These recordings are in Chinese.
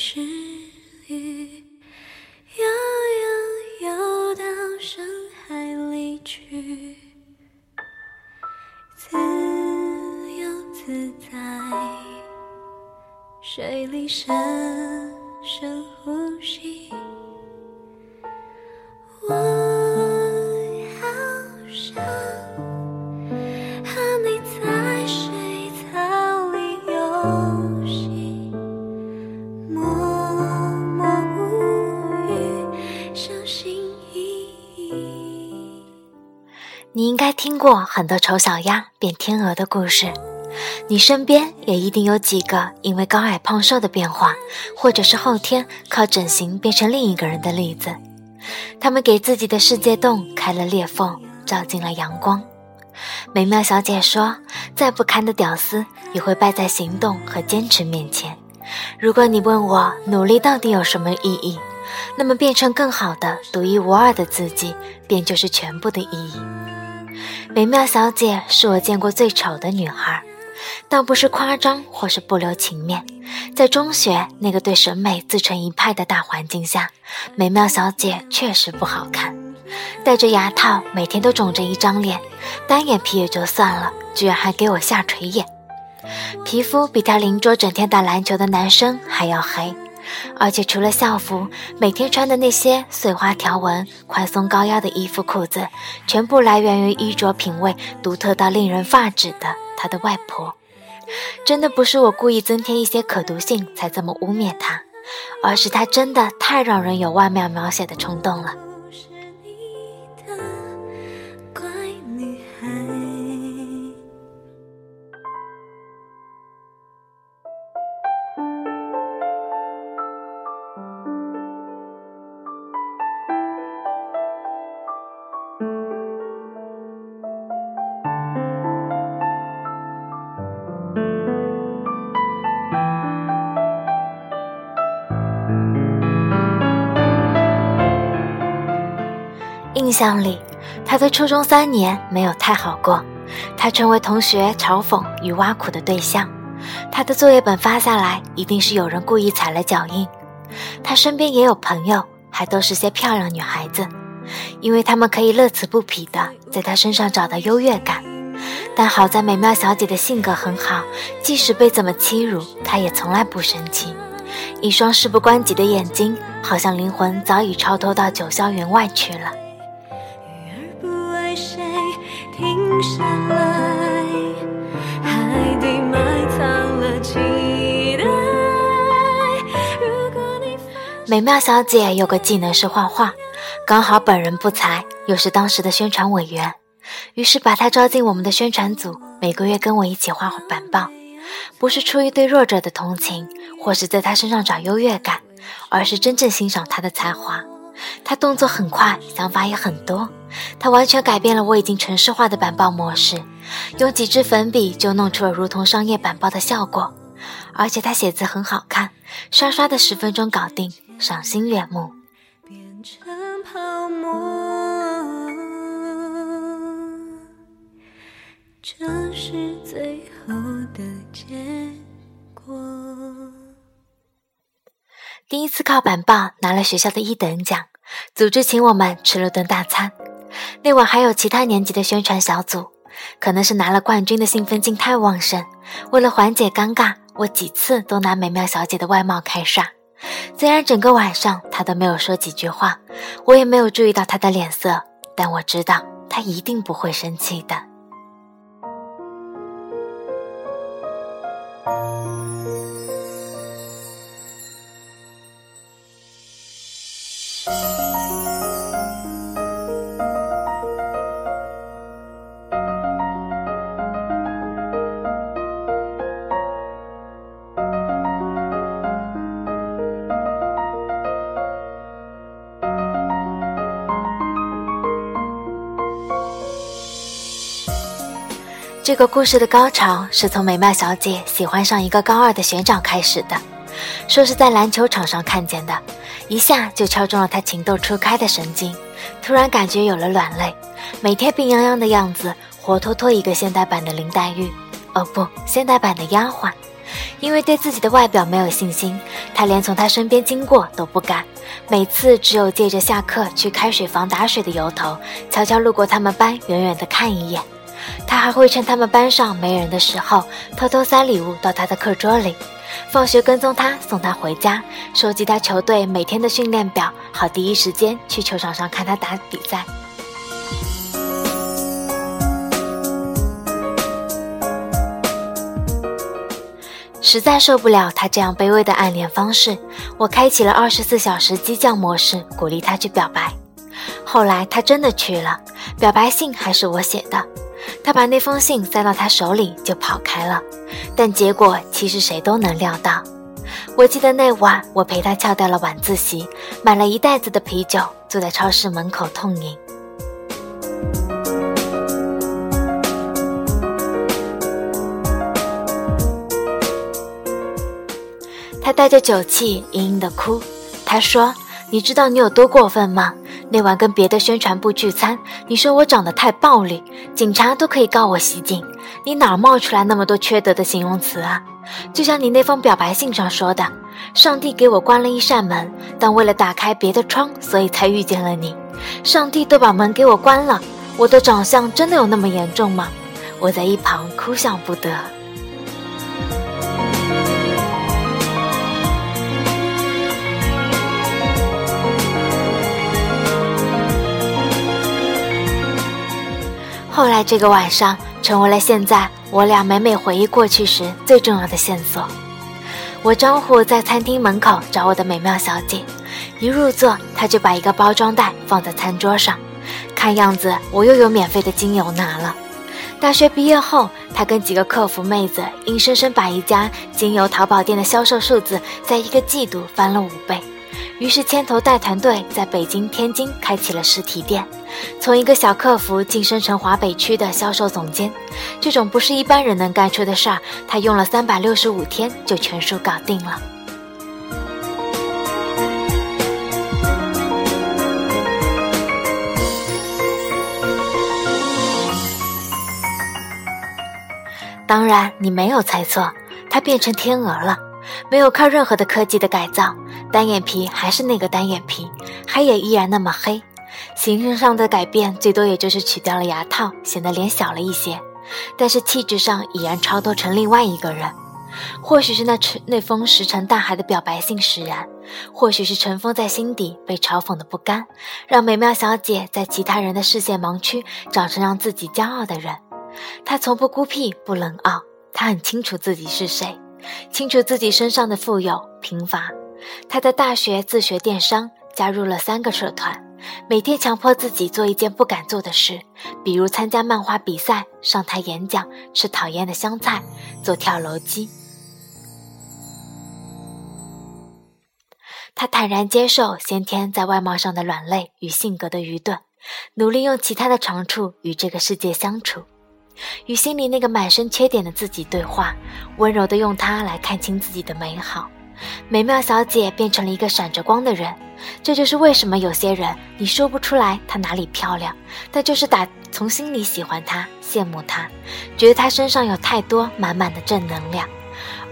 是雨，悠悠游到深海里去，自由自在，水里深深呼吸。我好想。过很多丑小鸭变天鹅的故事，你身边也一定有几个因为高矮胖瘦的变化，或者是后天靠整形变成另一个人的例子。他们给自己的世界洞开了裂缝，照进了阳光。美妙小姐说：“再不堪的屌丝也会败在行动和坚持面前。如果你问我努力到底有什么意义，那么变成更好的、独一无二的自己，便就是全部的意义。”美妙小姐是我见过最丑的女孩，倒不是夸张或是不留情面。在中学那个对审美自成一派的大环境下，美妙小姐确实不好看。戴着牙套，每天都肿着一张脸，单眼皮也就算了，居然还给我下垂眼，皮肤比她邻桌整天打篮球的男生还要黑。而且除了校服，每天穿的那些碎花条纹、宽松高腰的衣服裤子，全部来源于衣着品味独特到令人发指的他的外婆。真的不是我故意增添一些可读性才这么污蔑他，而是他真的太让人有外貌描写的冲动了。印象里，他的初中三年没有太好过，他成为同学嘲讽与挖苦的对象。他的作业本发下来，一定是有人故意踩了脚印。他身边也有朋友，还都是些漂亮女孩子，因为他们可以乐此不疲的在他身上找到优越感。但好在美妙小姐的性格很好，即使被怎么欺辱，她也从来不生气。一双事不关己的眼睛，好像灵魂早已超脱到九霄云外去了。谁停下来，海底埋藏了期待。如果你美妙小姐有个技能是画画，刚好本人不才，又是当时的宣传委员，于是把她招进我们的宣传组，每个月跟我一起画板报。不是出于对弱者的同情，或是在她身上找优越感，而是真正欣赏她的才华。他动作很快，想法也很多，他完全改变了我已经程式化的板报模式，用几支粉笔就弄出了如同商业板报的效果。而且他写字很好看，刷刷的十分钟搞定，赏心悦目。变成泡沫，这是最后的结果。第一次靠板报拿了学校的一等奖，组织请我们吃了顿大餐。那晚还有其他年级的宣传小组，可能是拿了冠军的兴奋劲太旺盛，为了缓解尴尬，我几次都拿美妙小姐的外貌开涮。虽然整个晚上她都没有说几句话，我也没有注意到她的脸色，但我知道她一定不会生气的。这个故事的高潮是从美妙小姐喜欢上一个高二的学长开始的，说是在篮球场上看见的，一下就敲中了她情窦初开的神经，突然感觉有了软肋，每天病殃殃的样子，活脱脱一个现代版的林黛玉，哦不，现代版的丫鬟。因为对自己的外表没有信心，她连从他身边经过都不敢，每次只有借着下课去开水房打水的由头，悄悄路过他们班，远远的看一眼。他还会趁他们班上没人的时候，偷偷塞礼物到他的课桌里。放学跟踪他，送他回家，收集他球队每天的训练表，好第一时间去球场上看他打比赛。实在受不了他这样卑微的暗恋方式，我开启了二十四小时激将模式，鼓励他去表白。后来他真的去了，表白信还是我写的。他把那封信塞到他手里就跑开了，但结果其实谁都能料到。我记得那晚，我陪他翘掉了晚自习，买了一袋子的啤酒，坐在超市门口痛饮。他带着酒气，隐隐的哭。他说：“你知道你有多过分吗？那晚跟别的宣传部聚餐，你说我长得太暴力，警察都可以告我袭警。你哪冒出来那么多缺德的形容词啊？就像你那封表白信上说的，上帝给我关了一扇门，但为了打开别的窗，所以才遇见了你。上帝都把门给我关了，我的长相真的有那么严重吗？”我在一旁哭笑不得。后来这个晚上成为了现在我俩每每回忆过去时最重要的线索。我招呼在餐厅门口找我的美妙小姐，一入座，她就把一个包装袋放在餐桌上，看样子我又有免费的精油拿了。大学毕业后，她跟几个客服妹子硬生生把一家精油淘宝店的销售数字在一个季度翻了五倍。于是牵头带团队在北京、天津开启了实体店，从一个小客服晋升成华北区的销售总监。这种不是一般人能干出的事儿，他用了三百六十五天就全数搞定了。当然，你没有猜错，他变成天鹅了。没有靠任何的科技的改造，单眼皮还是那个单眼皮，黑也依然那么黑。形式上的改变最多也就是取掉了牙套，显得脸小了一些，但是气质上已然超脱成另外一个人。或许是那那封石沉大海的表白信使然，或许是尘封在心底被嘲讽的不甘，让美妙小姐在其他人的视线盲区长成让自己骄傲的人。她从不孤僻不冷傲，她很清楚自己是谁。清楚自己身上的富有贫乏，他在大学自学电商，加入了三个社团，每天强迫自己做一件不敢做的事，比如参加漫画比赛、上台演讲、吃讨厌的香菜、做跳楼机。他坦然接受先天在外貌上的软肋与性格的愚钝，努力用其他的长处与这个世界相处。与心里那个满身缺点的自己对话，温柔地用它来看清自己的美好。美妙小姐变成了一个闪着光的人，这就是为什么有些人你说不出来她哪里漂亮，但就是打从心里喜欢她、羡慕她，觉得她身上有太多满满的正能量。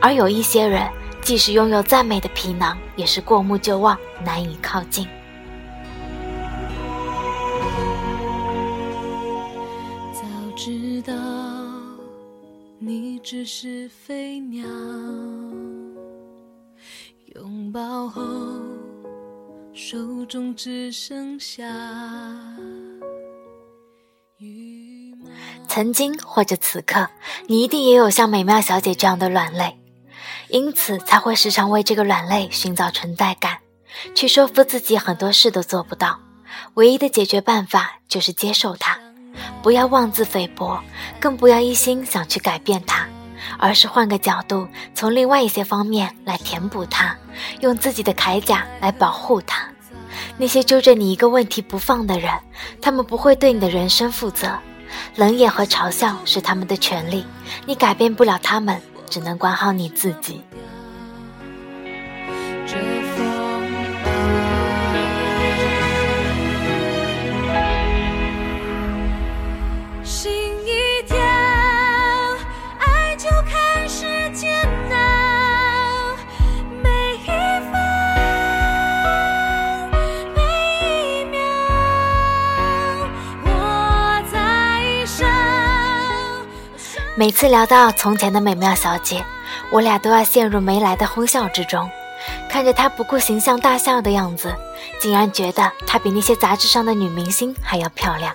而有一些人，即使拥有再美的皮囊，也是过目就忘，难以靠近。早知道你只是飞鸟，拥抱后手中只剩下曾经或者此刻，你一定也有像美妙小姐这样的软肋，因此才会时常为这个软肋寻找存在感，去说服自己很多事都做不到。唯一的解决办法就是接受它。不要妄自菲薄，更不要一心想去改变它，而是换个角度，从另外一些方面来填补它，用自己的铠甲来保护他。那些揪着你一个问题不放的人，他们不会对你的人生负责。冷眼和嘲笑是他们的权利，你改变不了他们，只能管好你自己。每次聊到从前的美妙小姐，我俩都要陷入没来的哄笑之中。看着她不顾形象大笑的样子，竟然觉得她比那些杂志上的女明星还要漂亮。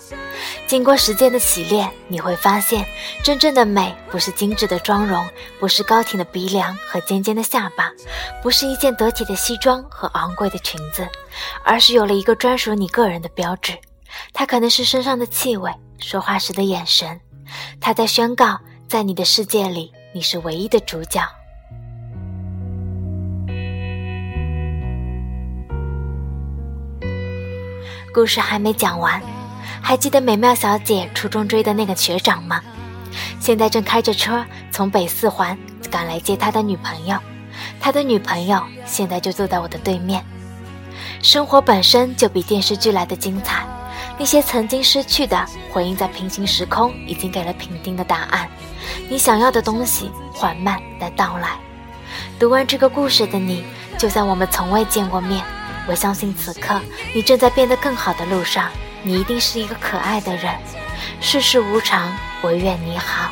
经过时间的洗练，你会发现，真正的美不是精致的妆容，不是高挺的鼻梁和尖尖的下巴，不是一件得体的西装和昂贵的裙子，而是有了一个专属你个人的标志。它可能是身上的气味，说话时的眼神，它在宣告，在你的世界里，你是唯一的主角。故事还没讲完，还记得美妙小姐初中追的那个学长吗？现在正开着车从北四环赶来接他的女朋友，他的女朋友现在就坐在我的对面。生活本身就比电视剧来的精彩，那些曾经失去的，回应在平行时空已经给了平定的答案。你想要的东西缓慢的到来。读完这个故事的你，就算我们从未见过面。我相信此刻你正在变得更好的路上，你一定是一个可爱的人。世事无常，我愿你好。